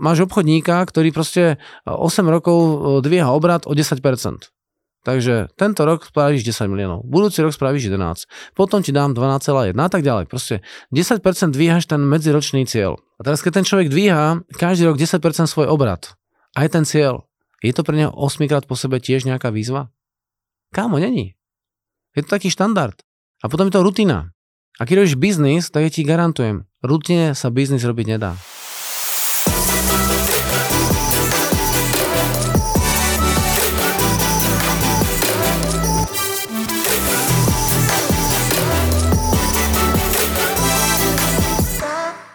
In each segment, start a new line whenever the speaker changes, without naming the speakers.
máš obchodníka, ktorý proste 8 rokov dvíha obrad o 10%. Takže tento rok spravíš 10 miliónov, budúci rok spravíš 11, potom ti dám 12,1 a tak ďalej. Proste 10% dvíhaš ten medziročný cieľ. A teraz keď ten človek dvíha každý rok 10% svoj obrad, aj ten cieľ, je to pre neho 8 krát po sebe tiež nejaká výzva? Kámo, není. Je to taký štandard. A potom je to rutina. A keď robíš biznis, tak ja ti garantujem, rutine sa biznis robiť nedá.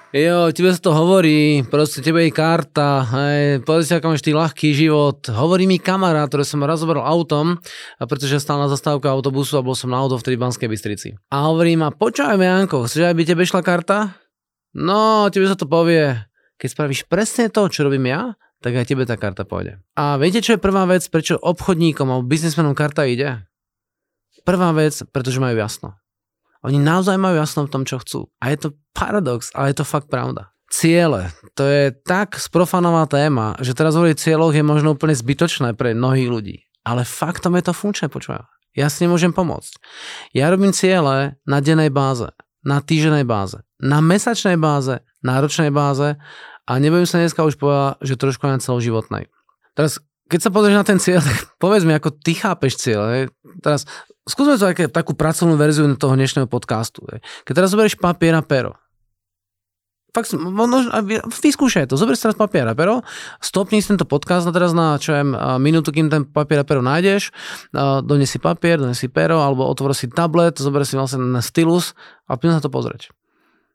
Jo, tebe sa to hovorí, proste tebe je karta, hej, povedz si, ako máš ty ľahký život. Hovorí mi kamarát, ktorý som rozoberal autom, pretože stál na zastávke autobusu a bol som na auto v Banskej Bystrici. A hovorí ma, počúvaj Janko, chceš, aby tebe šla karta? No, tebe sa to povie. Keď spravíš presne to, čo robím ja, tak aj tebe tá karta pôjde. A viete, čo je prvá vec, prečo obchodníkom alebo biznismenom karta ide? Prvá vec, pretože majú jasno. Oni naozaj majú jasno v tom, čo chcú. A je to paradox, ale je to fakt pravda. Ciele. To je tak sprofanová téma, že teraz hovoriť cieľoch je možno úplne zbytočné pre mnohých ľudí. Ale faktom je to funkčné, počúvam. Ja si nemôžem pomôcť. Ja robím ciele na dennej báze, na týždennej báze, na mesačnej báze, na ročnej báze a nebudem sa dneska už povedať, že trošku na celoživotnej. Teraz keď sa pozrieš na ten cieľ, tak povedz mi, ako ty chápeš cieľ. Teraz skúsme to také, takú pracovnú verziu toho dnešného podcastu. Je. Keď teraz zoberieš papier a pero, fakt, možno, vyskúšaj to, zober si teraz papier a pero, stopni si tento podcast na teraz na, čo viem, minútu, kým ten papier a pero nájdeš, donesi papier, donesi pero, alebo otvor si tablet, zober si vlastne na stylus a poďme sa to pozrieť.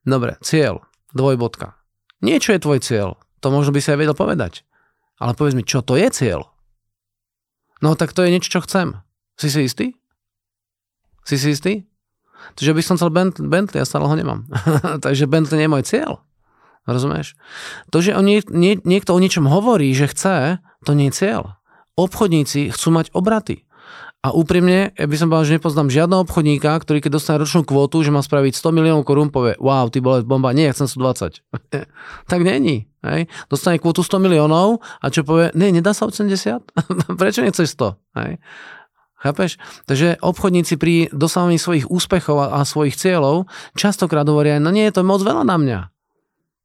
Dobre, cieľ, dvojbodka. Niečo je tvoj cieľ, to možno by si aj vedel povedať. Ale povedz mi, čo to je cieľ? No tak to je niečo, čo chcem. Si si istý? Si si istý? Takže by som chcel Bentley, Bentley ja stále ho nemám. Takže Bentley nie je môj cieľ. Rozumieš? To, že o nie, nie, niekto o niečom hovorí, že chce, to nie je cieľ. Obchodníci chcú mať obraty. A úprimne, ja by som povedal, že nepoznám žiadneho obchodníka, ktorý keď dostane ročnú kvótu, že má spraviť 100 miliónov korún, povie, wow, ty bol bomba, nie, ja chcem 120. tak není. Hej. Dostane kvótu 100 miliónov a čo povie, nie, nedá sa 80? Prečo nechceš 100? Hej. Chápeš? Takže obchodníci pri dosahovaní svojich úspechov a, a svojich cieľov častokrát hovoria, no nie, je to moc veľa na mňa.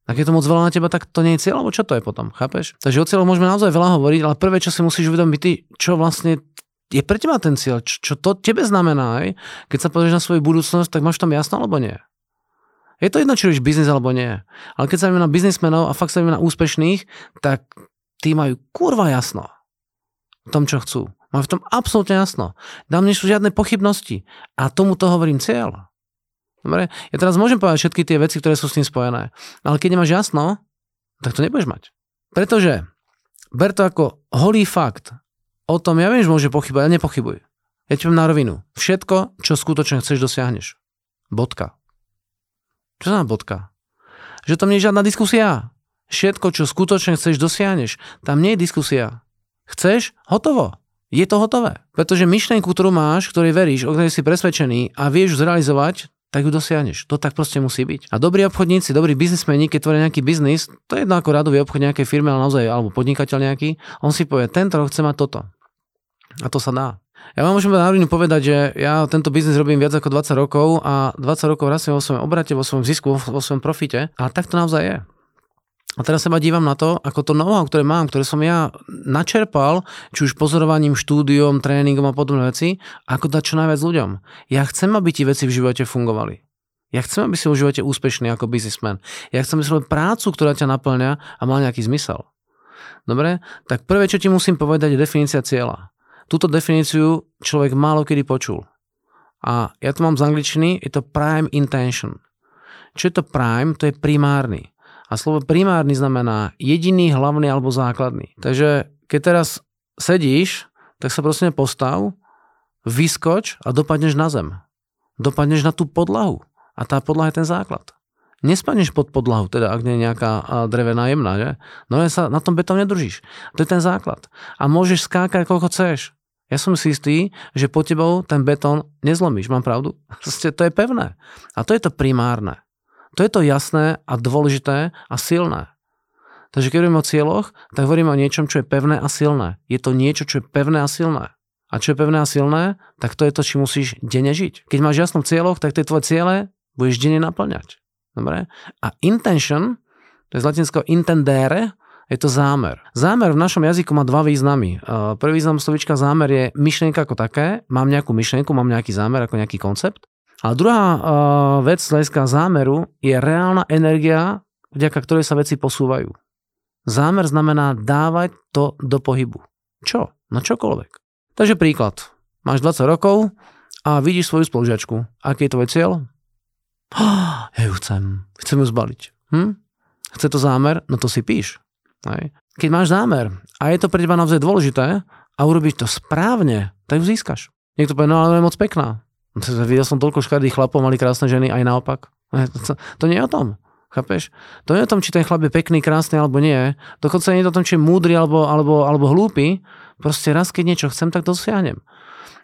Ak je to moc veľa na teba, tak to nie je cieľ, alebo čo to je potom, chápeš? Takže o cieľoch môžeme naozaj veľa hovoriť, ale prvé, čo si musíš uvedomiť, ty, čo vlastne je pre teba ten cieľ, čo, čo to tebe znamená, aj? keď sa pozrieš na svoju budúcnosť, tak máš tam jasno alebo nie? Je to jedno, či robíš biznis alebo nie. Ale keď sa na biznismenov a fakt sa na úspešných, tak tí majú kurva jasno v tom, čo chcú. Majú v tom absolútne jasno. Dám nie sú žiadne pochybnosti. A tomu to hovorím cieľ. Dobre? Ja teraz môžem povedať všetky tie veci, ktoré sú s tým spojené. Ale keď nemáš jasno, tak to nebudeš mať. Pretože ber to ako holý fakt o tom, ja viem, že môže pochybovať, ale nepochybuj. Ja ti na rovinu. Všetko, čo skutočne chceš, dosiahneš. Bodka. Čo znamená bodka? Že tam nie je žiadna diskusia. Všetko, čo skutočne chceš, dosiahneš. Tam nie je diskusia. Chceš? Hotovo. Je to hotové. Pretože myšlienku, ktorú máš, ktorej veríš, o ktorej si presvedčený a vieš zrealizovať, tak ju dosiahneš. To tak proste musí byť. A dobrí obchodníci, dobrí biznismeni, keď tvoria nejaký biznis, to je jedno ako radový obchod nejakej firmy, ale naozaj, alebo podnikateľ nejaký, on si povie, tento rok chce mať toto. A to sa dá. Ja vám môžem na povedať, že ja tento biznis robím viac ako 20 rokov a 20 rokov rastiem vo svojom obrate, vo svojom zisku, vo svojom profite a tak to naozaj je. A teraz sa dívam na to, ako to know ktoré mám, ktoré som ja načerpal, či už pozorovaním, štúdiom, tréningom a podobné veci, ako dať čo najviac ľuďom. Ja chcem, aby tie veci v živote fungovali. Ja chcem, aby si v živote úspešný ako biznismen. Ja chcem, si prácu, ktorá ťa naplňa a má nejaký zmysel. Dobre? Tak prvé, čo ti musím povedať, je definícia cieľa. Túto definíciu človek málo kedy počul. A ja to mám z angličtiny, je to prime intention. Čo je to prime? To je primárny. A slovo primárny znamená jediný, hlavný alebo základný. Takže keď teraz sedíš, tak sa proste postav, vyskoč a dopadneš na zem. Dopadneš na tú podlahu. A tá podlaha je ten základ. Nespaneš pod podlahu, teda ak nie je nejaká drevená jemná, že? No ja sa na tom betón nedržíš. To je ten základ. A môžeš skákať, koľko chceš. Ja som si istý, že pod tebou ten betón nezlomíš. Mám pravdu? Proste to je pevné. A to je to primárne. To je to jasné a dôležité a silné. Takže keď hovoríme o cieľoch, tak hovoríme o niečom, čo je pevné a silné. Je to niečo, čo je pevné a silné. A čo je pevné a silné, tak to je to, či musíš denne žiť. Keď máš jasno v cieľoch, tak tie tvoje ciele budeš denne naplňať. Dobre? A intention, to je z latinského intendere, je to zámer. Zámer v našom jazyku má dva významy. Prvý význam slovička zámer je myšlienka ako také. Mám nejakú myšlienku, mám nejaký zámer ako nejaký koncept. A druhá vec z hľadiska zámeru je reálna energia, vďaka ktorej sa veci posúvajú. Zámer znamená dávať to do pohybu. Čo? Na čokoľvek. Takže príklad. Máš 20 rokov a vidíš svoju spolužiačku. Aký je tvoj cieľ? Ja ju chcem. Chcem ju zbaliť. Hm? Chce to zámer? No to si píš. Hej. Keď máš zámer a je to pre teba naozaj dôležité a urobíš to správne, tak ju získaš. Niekto povie, no ale je moc pekná. Videl som toľko škardých chlapov, mali krásne ženy, aj naopak. To, nie je o tom. Chápeš? To nie je o tom, či ten chlap je pekný, krásny alebo nie. Dokonca nie je o tom, či je múdry alebo, alebo, alebo hlúpy. Proste raz, keď niečo chcem, tak dosiahnem.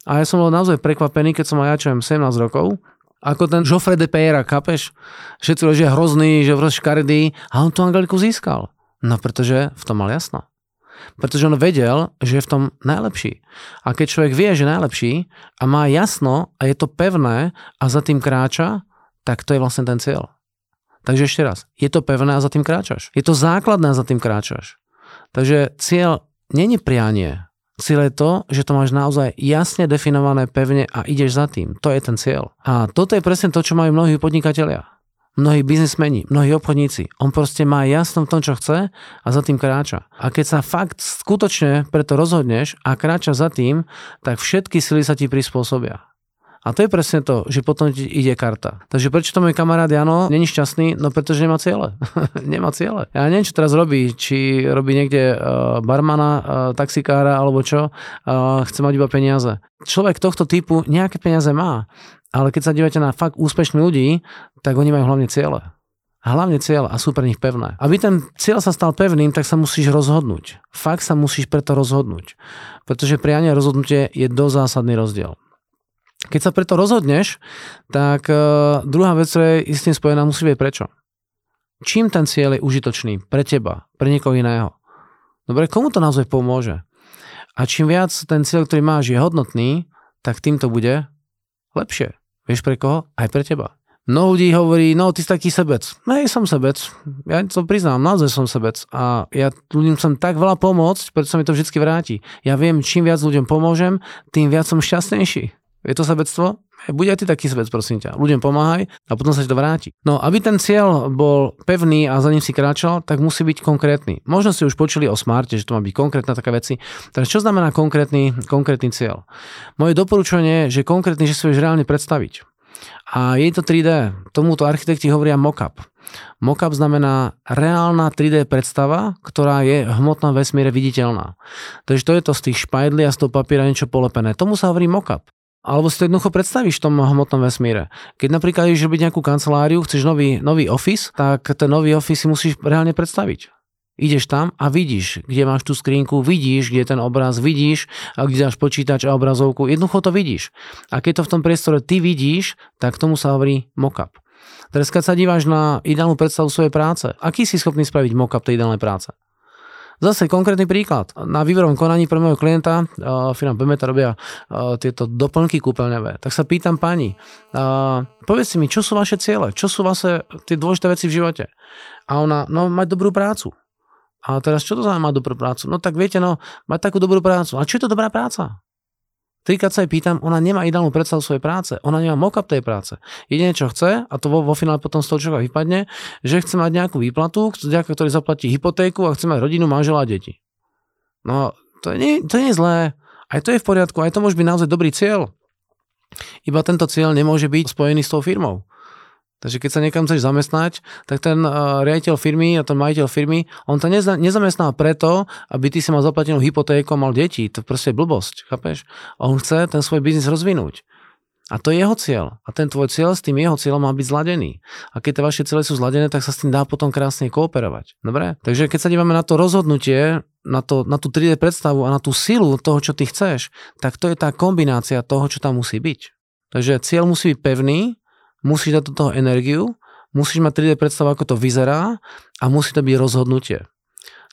A ja som bol naozaj prekvapený, keď som aj ja, čo 17 rokov, ako ten Joffre de Pera, chápeš? Všetci že je hrozný, že je škaredý, a on tú Angeliku získal. No pretože v tom mal jasno. Pretože on vedel, že je v tom najlepší. A keď človek vie, že je najlepší a má jasno a je to pevné a za tým kráča, tak to je vlastne ten cieľ. Takže ešte raz, je to pevné a za tým kráčaš. Je to základné a za tým kráčaš. Takže cieľ není prianie. Cieľ je to, že to máš naozaj jasne definované pevne a ideš za tým. To je ten cieľ. A toto je presne to, čo majú mnohí podnikatelia mnohí biznismeni, mnohí obchodníci. On proste má jasno v tom, čo chce a za tým kráča. A keď sa fakt skutočne preto rozhodneš a kráča za tým, tak všetky sily sa ti prispôsobia. A to je presne to, že potom ti ide karta. Takže prečo to môj kamarát Jano není šťastný? No pretože nemá ciele. nemá ciele. Ja neviem, čo teraz robí. Či robí niekde uh, barmana, uh, taxikára alebo čo. Uh, chce mať iba peniaze. Človek tohto typu nejaké peniaze má. Ale keď sa dívate na fakt úspešných ľudí, tak oni majú hlavne ciele. Hlavne cieľ a sú pre nich pevné. Aby ten cieľ sa stal pevným, tak sa musíš rozhodnúť. Fakt sa musíš preto rozhodnúť. Pretože prianie a rozhodnutie je dosť zásadný rozdiel. Keď sa preto rozhodneš, tak uh, druhá vec, ktorá je istým spojená, musí vedieť prečo. Čím ten cieľ je užitočný pre teba, pre niekoho iného? Dobre, komu to naozaj pomôže? A čím viac ten cieľ, ktorý máš, je hodnotný, tak tým to bude lepšie. Vieš pre koho? Aj pre teba. Mnoho ľudí hovorí, no ty si taký sebec. Hej, som sebec. Ja to priznám, naozaj som sebec. A ja ľuďom chcem tak veľa pomôcť, preto sa mi to vždy vráti. Ja viem, čím viac ľuďom pomôžem, tým viac som šťastnejší. Je to sebectvo? Buď aj ty taký sebec, prosím ťa. Ľuďom pomáhaj a potom sa ti to vráti. No, aby ten cieľ bol pevný a za ním si kráčal, tak musí byť konkrétny. Možno ste už počuli o smarte, že to má byť konkrétna taká veci. Takže čo znamená konkrétny, konkrétny cieľ? Moje doporučenie je, že konkrétny, že si vieš reálne predstaviť. A je to 3D. Tomuto architekti hovoria mockup. Mockup znamená reálna 3D predstava, ktorá je v hmotnom vesmíre viditeľná. Takže to je to z tých špajdlí a z toho papiera niečo polepené. Tomu sa hovorí mockup. Alebo si to jednoducho predstavíš v tom hmotnom vesmíre. Keď napríklad ideš robiť nejakú kanceláriu, chceš nový, nový office, tak ten nový office si musíš reálne predstaviť. Ideš tam a vidíš, kde máš tú skrinku, vidíš, kde je ten obraz, vidíš, a kde dáš počítač a obrazovku. Jednoducho to vidíš. A keď to v tom priestore ty vidíš, tak tomu sa hovorí mockup. Teraz keď sa díváš na ideálnu predstavu svojej práce, aký si schopný spraviť mockup tej ideálnej práce? Zase konkrétny príklad. Na výberovom konaní pre môjho klienta, uh, firma Bemeta robia uh, tieto doplnky kúpeľňové. Tak sa pýtam pani, uh, povedz mi, čo sú vaše ciele? Čo sú vaše tie dôležité veci v živote? A ona, no mať dobrú prácu. A teraz čo to znamená mať dobrú prácu? No tak viete, no mať takú dobrú prácu. A čo je to dobrá práca? Trikrát sa jej pýtam, ona nemá ideálnu predstavu svojej práce, ona nemá mock-up tej práce. Jedine, čo chce, a to vo, vo finále potom z toho človeka vypadne, že chce mať nejakú výplatu, ktorý zaplatí hypotéku a chce mať rodinu, manžela a deti. No, to nie, to nie je zlé. Aj to je v poriadku, aj to môže byť naozaj dobrý cieľ. Iba tento cieľ nemôže byť spojený s tou firmou. Takže keď sa niekam chceš zamestnať, tak ten uh, riaditeľ firmy a ten majiteľ firmy, on to neza, nezamestná preto, aby ty si mal zaplatenú hypotéku a mal deti. To proste je blbosť, chápeš? On chce ten svoj biznis rozvinúť. A to je jeho cieľ. A ten tvoj cieľ s tým jeho cieľom má byť zladený. A keď tie vaše ciele sú zladené, tak sa s tým dá potom krásne kooperovať. Dobre? Takže keď sa dívame na to rozhodnutie, na, to, na tú 3D predstavu a na tú silu toho, čo ty chceš, tak to je tá kombinácia toho, čo tam musí byť. Takže cieľ musí byť pevný, musíš dať do toho energiu, musíš mať 3D predstavu, ako to vyzerá a musí to byť rozhodnutie.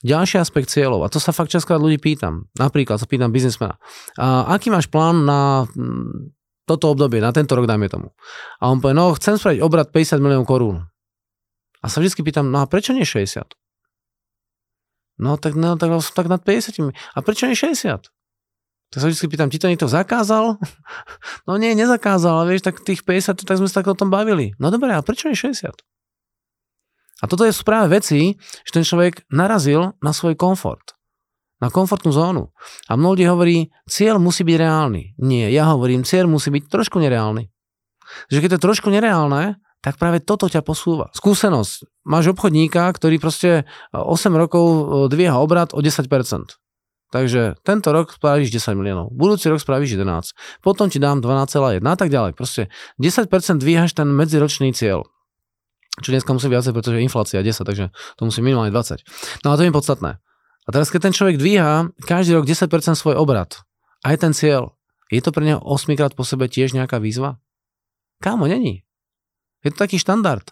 Ďalší aspekt cieľov, a to sa fakt častokrát ľudí pýtam, napríklad sa pýtam biznismena, a aký máš plán na mm, toto obdobie, na tento rok dajme tomu. A on povie, no chcem spraviť obrad 50 miliónov korún. A sa vždy pýtam, no a prečo nie 60? No tak, no, tak, tak nad 50. A prečo nie 60? Tak sa vždy pýtam, ti to niekto zakázal? No nie, nezakázal, ale vieš, tak tých 50, tak sme sa tak o tom bavili. No dobre, a prečo nie 60? A toto sú práve veci, že ten človek narazil na svoj komfort. Na komfortnú zónu. A mnoho ľudí hovorí, cieľ musí byť reálny. Nie, ja hovorím, cieľ musí byť trošku nereálny. Že keď to je trošku nereálne, tak práve toto ťa posúva. Skúsenosť. Máš obchodníka, ktorý proste 8 rokov dvíha obrad o 10%. Takže tento rok spravíš 10 miliónov, budúci rok spravíš 11, potom ti dám 12,1 a tak ďalej. Proste 10% dvíhaš ten medziročný cieľ. Čo dneska musí viacej, pretože inflácia 10, takže to musí minimálne 20. No a to je podstatné. A teraz, keď ten človek dvíha každý rok 10% svoj obrad, aj ten cieľ, je to pre neho 8 krát po sebe tiež nejaká výzva? Kámo, není. Je to taký štandard.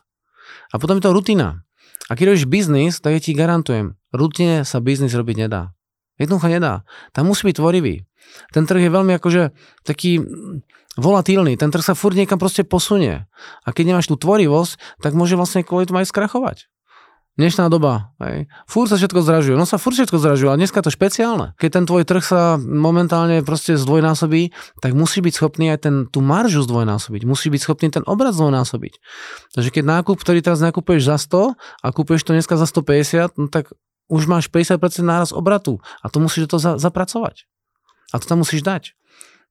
A potom je to rutina. A keď robíš biznis, tak ja ti garantujem, rutine sa biznis robiť nedá. Jednoducho nedá. Tam musí byť tvorivý. Ten trh je veľmi akože taký volatilný. Ten trh sa furt niekam proste posunie. A keď nemáš tú tvorivosť, tak môže vlastne kvôli tomu aj skrachovať. Dnešná doba, hej. Fúr sa všetko zražuje. No sa fúr všetko zražuje, ale dneska to špeciálne. Keď ten tvoj trh sa momentálne proste zdvojnásobí, tak musí byť schopný aj ten, tú maržu zdvojnásobiť. Musí byť schopný ten obraz zdvojnásobiť. Takže keď nákup, ktorý teraz nakupuješ za 100 a kúpuješ to dneska za 150, no tak už máš 50% náraz obratu a to musíš do toho za, zapracovať. A to tam musíš dať.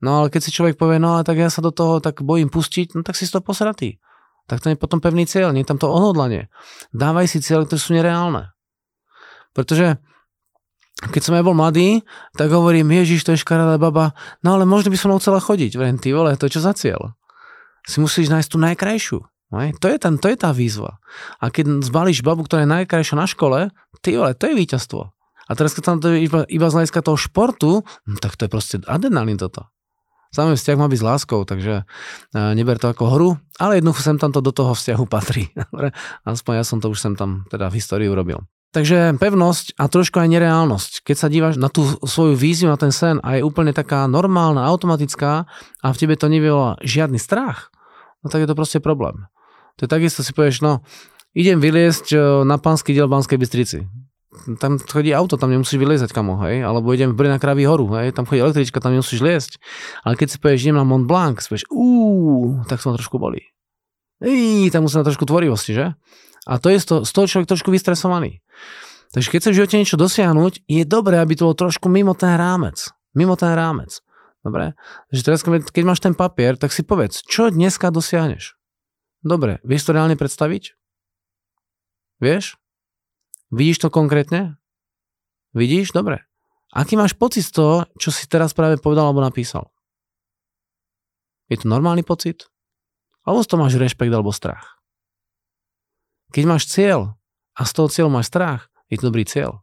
No ale keď si človek povie, no ale tak ja sa do toho tak bojím pustiť, no tak si to posratý. Tak to je potom pevný cieľ, nie tam to odhodlanie. Dávaj si cieľ, ktoré sú nereálne. Pretože keď som ja bol mladý, tak hovorím, Ježiš, to je škaredá baba, no ale možno by som chcela chodiť. Vrem, ty vole, to je čo za cieľ? Si musíš nájsť tú najkrajšiu. To je, ten, to je tá výzva. A keď zbalíš babu, ktorá je najkrajšia na škole, ty vole, to je víťazstvo. A teraz keď tam to je iba, iba z hľadiska toho športu, hm, tak to je proste adrenalín toto. Samý vzťah má byť s láskou, takže uh, neber to ako hru, ale jednoducho sem tam to do toho vzťahu patrí. Aspoň ja som to už sem tam teda v histórii urobil. Takže pevnosť a trošku aj nereálnosť. Keď sa díváš na tú svoju víziu, na ten sen a je úplne taká normálna, automatická a v tebe to nevyvolá žiadny strach, no tak je to proste problém. To je takisto si povieš, no, idem vyliesť e, na pánsky diel Banskej Bystrici. Tam chodí auto, tam nemusíš vyliezať kamo, hej? Alebo idem v na Kravý horu, hej? Tam chodí električka, tam nemusíš liesť. Ale keď si povieš, idem na Mont Blanc, si povieš, úúú, tak sa ma trošku bolí. Ej, tam musí na trošku tvorivosti, že? A to je z toho, z toho človek trošku vystresovaný. Takže keď sa v živote niečo dosiahnuť, je dobré, aby to bolo trošku mimo ten rámec. Mimo ten rámec. Dobre? Takže teraz, keď máš ten papier, tak si povedz, čo dneska dosiahneš? Dobre, vieš to reálne predstaviť? Vieš? Vidíš to konkrétne? Vidíš? Dobre. Aký máš pocit z toho, čo si teraz práve povedal alebo napísal? Je to normálny pocit? Alebo z toho máš rešpekt alebo strach? Keď máš cieľ a z toho cieľu máš strach, je to dobrý cieľ.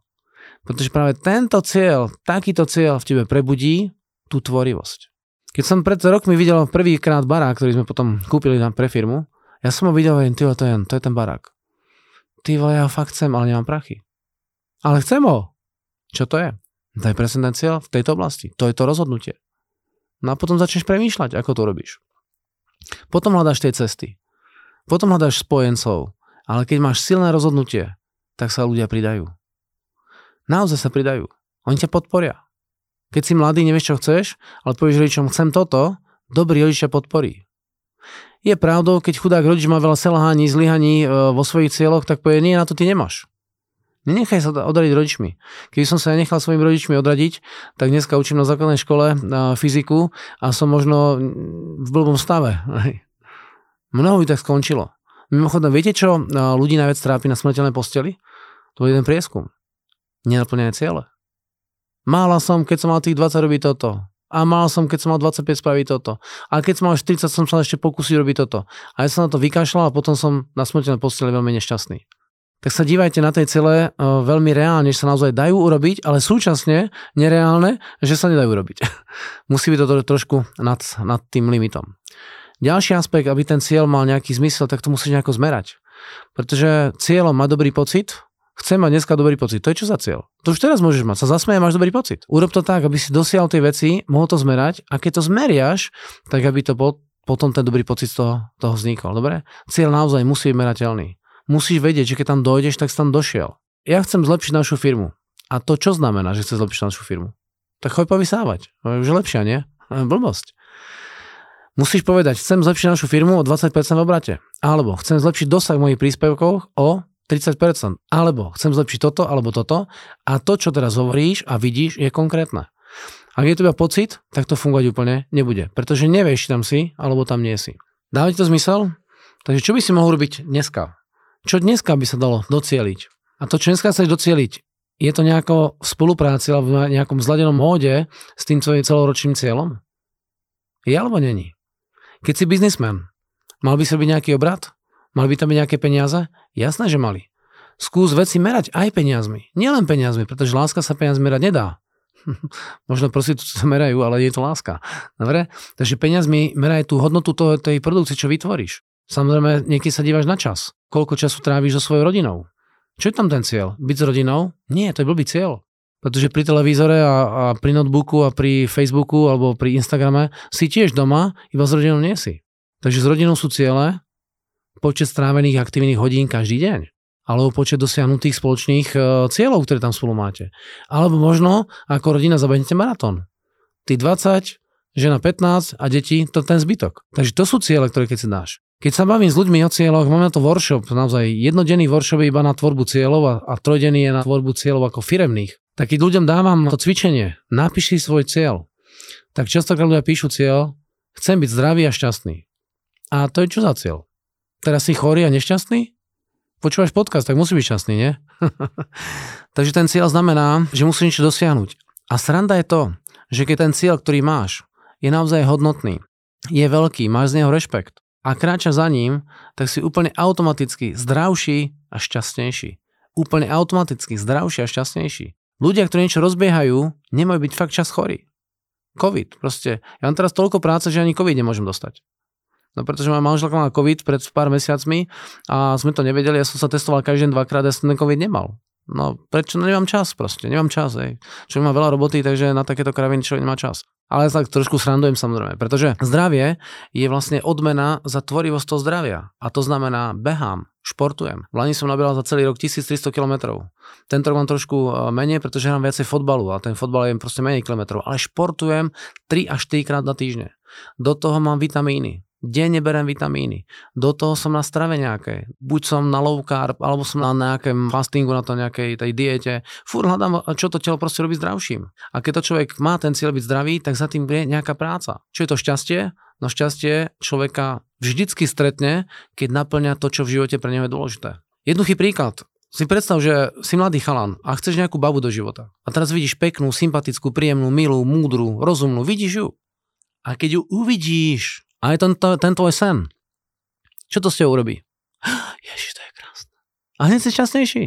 Pretože práve tento cieľ, takýto cieľ v tebe prebudí tú tvorivosť. Keď som pred rokmi videl prvýkrát barák, ktorý sme potom kúpili pre firmu, ja som ho videl ty, to je, to je ten barák. Ty vole, ja ho fakt chcem, ale nemám prachy. Ale chcem ho. Čo to je? To je presne ten cieľ v tejto oblasti. To je to rozhodnutie. No a potom začneš premýšľať, ako to robíš. Potom hľadáš tie cesty. Potom hľadáš spojencov. Ale keď máš silné rozhodnutie, tak sa ľudia pridajú. Naozaj sa pridajú. Oni ťa podporia. Keď si mladý, nevieš, čo chceš, ale povieš rodičom, chcem toto, dobrý rodič ťa podporí. Je pravdou, keď chudák rodič má veľa selhaní, zlyhaní e, vo svojich cieľoch, tak povie, nie, na to ty nemáš. Nenechaj sa odradiť rodičmi. Keby som sa nechal svojimi rodičmi odradiť, tak dneska učím na základnej škole na e, fyziku a som možno v blbom stave. Mnoho by tak skončilo. Mimochodom, viete, čo e, ľudí najviac trápi na smrteľnej posteli? To je jeden prieskum. Nenaplnené ciele. Mála som, keď som mal tých 20 robiť toto a mal som, keď som mal 25 spraviť toto. A keď som mal 40, som sa ešte pokúsiť robiť toto. A ja som na to vykašľal a potom som na smrteľnej posteli veľmi nešťastný. Tak sa dívajte na tej celé uh, veľmi reálne, že sa naozaj dajú urobiť, ale súčasne nereálne, že sa nedajú urobiť. Musí byť to trošku nad, nad tým limitom. Ďalší aspekt, aby ten cieľ mal nejaký zmysel, tak to musíš nejako zmerať. Pretože cieľom má dobrý pocit, Chcem mať dneska dobrý pocit. To je čo za cieľ? To už teraz môžeš mať. Sa zasmeje, máš dobrý pocit. Urob to tak, aby si dosiahol tie veci, mohol to zmerať a keď to zmeriaš, tak aby to bol, potom ten dobrý pocit z toho, toho vznikol. Dobre? Cieľ naozaj musí byť merateľný. Musíš vedieť, že keď tam dojdeš, tak si tam došiel. Ja chcem zlepšiť našu firmu. A to čo znamená, že chce zlepšiť našu firmu? Tak choď povysávať. Už je lepšia, nie? Blbosť. Musíš povedať, chcem zlepšiť našu firmu o 20% v obrate. Alebo chcem zlepšiť dosah mojich príspevkov o 30%. Alebo chcem zlepšiť toto, alebo toto. A to, čo teraz hovoríš a vidíš, je konkrétne. Ak je to iba pocit, tak to fungovať úplne nebude. Pretože nevieš, či tam si, alebo tam nie si. Dáva ti to zmysel? Takže čo by si mohol robiť dneska? Čo dneska by sa dalo docieliť? A to, čo dneska chceš docieliť, je to nejako v spolupráci alebo v nejakom zladenom móde s tým tvojim celoročným cieľom? Je alebo není? Keď si biznismen, mal by sa byť nejaký obrad? Mali by tam byť nejaké peniaze? Jasné, že mali. Skús veci merať aj peniazmi. Nielen peniazmi, pretože láska sa peniaz merať nedá. Možno prosím, tu sa merajú, ale je to láska. Dobre? Takže peniazmi meraj tú hodnotu toho, tej produkcie, čo vytvoríš. Samozrejme, niekedy sa dívaš na čas. Koľko času trávíš so svojou rodinou. Čo je tam ten cieľ? Byť s rodinou? Nie, to je blbý cieľ. Pretože pri televízore a, a pri notebooku a pri Facebooku alebo pri Instagrame si tiež doma, iba s rodinou nie si. Takže s rodinou sú ciele, počet strávených aktívnych hodín každý deň alebo počet dosiahnutých spoločných e, cieľov, ktoré tam spolu máte. Alebo možno ako rodina zabehnete maratón. Ty 20, žena 15 a deti, to ten zbytok. Takže to sú ciele, ktoré keď si dáš. Keď sa bavím s ľuďmi o cieľoch, máme to workshop, naozaj jednodenný workshop je iba na tvorbu cieľov a, a trojdenný je na tvorbu cieľov ako firemných. Tak keď ľuďom dávam to cvičenie, napíši svoj cieľ, tak častokrát ľudia píšu cieľ, chcem byť zdravý a šťastný. A to je čo za cieľ? Teraz si chorý a nešťastný? Počúvaš podcast, tak musí byť šťastný, nie? Takže ten cieľ znamená, že musí niečo dosiahnuť. A sranda je to, že keď ten cieľ, ktorý máš, je naozaj hodnotný, je veľký, máš z neho rešpekt a kráča za ním, tak si úplne automaticky zdravší a šťastnejší. Úplne automaticky zdravší a šťastnejší. Ľudia, ktorí niečo rozbiehajú, nemajú byť fakt čas chorí. COVID, proste. Ja mám teraz toľko práce, že ani COVID nemôžem dostať. No pretože moja manželka mala COVID pred pár mesiacmi a sme to nevedeli, ja som sa testoval každý deň dvakrát, ja som ten COVID nemal. No prečo? No nemám čas proste, nemám čas. Ej. Človek má veľa roboty, takže na takéto kraviny človek nemá čas. Ale ja tak trošku srandujem samozrejme, pretože zdravie je vlastne odmena za tvorivosť toho zdravia. A to znamená behám, športujem. V Lani som nabral za celý rok 1300 km. Tento rok mám trošku e, menej, pretože hrám viacej fotbalu a ten fotbal je proste menej kilometrov. Ale športujem 3 až 4 krát na týždne. Do toho mám vitamíny. Denne berem vitamíny. Do toho som na strave nejaké. Buď som na low carb, alebo som na nejakém fastingu, na to nejakej tej diete. Fúr hľadám, čo to telo proste robí zdravším. A keď to človek má ten cieľ byť zdravý, tak za tým je nejaká práca. Čo je to šťastie? No šťastie človeka vždycky stretne, keď naplňa to, čo v živote pre neho je dôležité. Jednoduchý príklad. Si predstav, že si mladý chalan a chceš nejakú babu do života. A teraz vidíš peknú, sympatickú, príjemnú, milú, múdru, rozumnú. Vidíš ju. A keď ju uvidíš, a je ten, ten tvoj sen. Čo to s tebou urobí? Ježiš, to je krásne. A hneď si šťastnejší.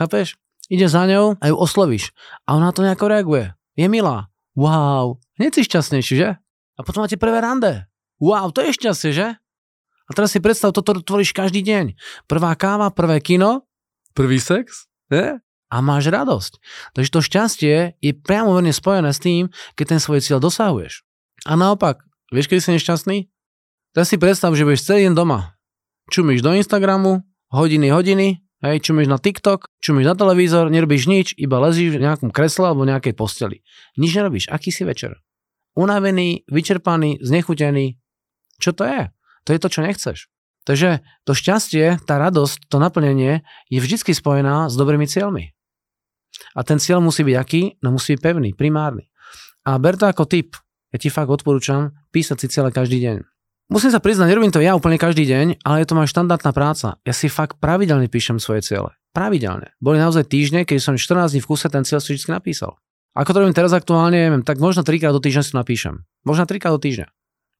Chápeš? Ide za ňou a ju oslovíš. A ona to nejako reaguje. Je milá. Wow. Hneď si šťastnejší, že? A potom máte prvé rande. Wow, to je šťastie, že? A teraz si predstav, toto tvoríš každý deň. Prvá káva, prvé kino, prvý sex, ne? A máš radosť. Takže to šťastie je priamo spojené s tým, keď ten svoj cieľ dosahuješ. A naopak, Vieš, keď si nešťastný? Teraz si predstav, že budeš celý deň doma. Čumíš do Instagramu, hodiny, hodiny, hej, čumíš na TikTok, čumíš na televízor, nerobíš nič, iba lezíš v nejakom kresle alebo nejakej posteli. Nič nerobíš. Aký si večer? Unavený, vyčerpaný, znechutený. Čo to je? To je to, čo nechceš. Takže to šťastie, tá radosť, to naplnenie je vždy spojená s dobrými cieľmi. A ten cieľ musí byť aký? No musí byť pevný, primárny. A ber to ako typ ja ti fakt odporúčam písať si celé každý deň. Musím sa priznať, nerobím to ja úplne každý deň, ale je to moja štandardná práca. Ja si fakt pravidelne píšem svoje ciele. Pravidelne. Boli naozaj týždne, keď som 14 dní v kuse ten cieľ si vždy napísal. Ako to robím teraz aktuálne, neviem, tak možno trikrát do týždňa si to napíšem. Možno trikrát do týždňa.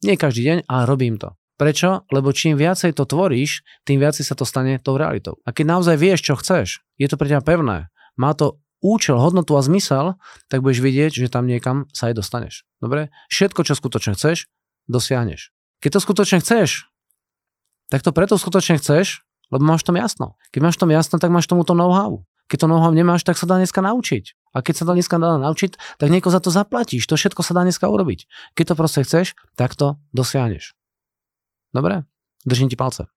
Nie každý deň, ale robím to. Prečo? Lebo čím viacej to tvoríš, tým viacej sa to stane tou realitou. A keď naozaj vieš, čo chceš, je to pre teba pevné, má to účel, hodnotu a zmysel, tak budeš vidieť, že tam niekam sa aj dostaneš. Dobre? Všetko, čo skutočne chceš, dosiahneš. Keď to skutočne chceš, tak to preto skutočne chceš, Lebo máš tom jasno. Keď máš tom jasno, tak máš tomuto know-how. Keď to know-how nemáš, tak sa dá dneska naučiť. A keď sa to dneska dá naučiť, tak nieko za to zaplatíš. To všetko sa dá dneska urobiť. Keď to proste chceš, tak to dosiahneš. Dobre? Držím ti palce.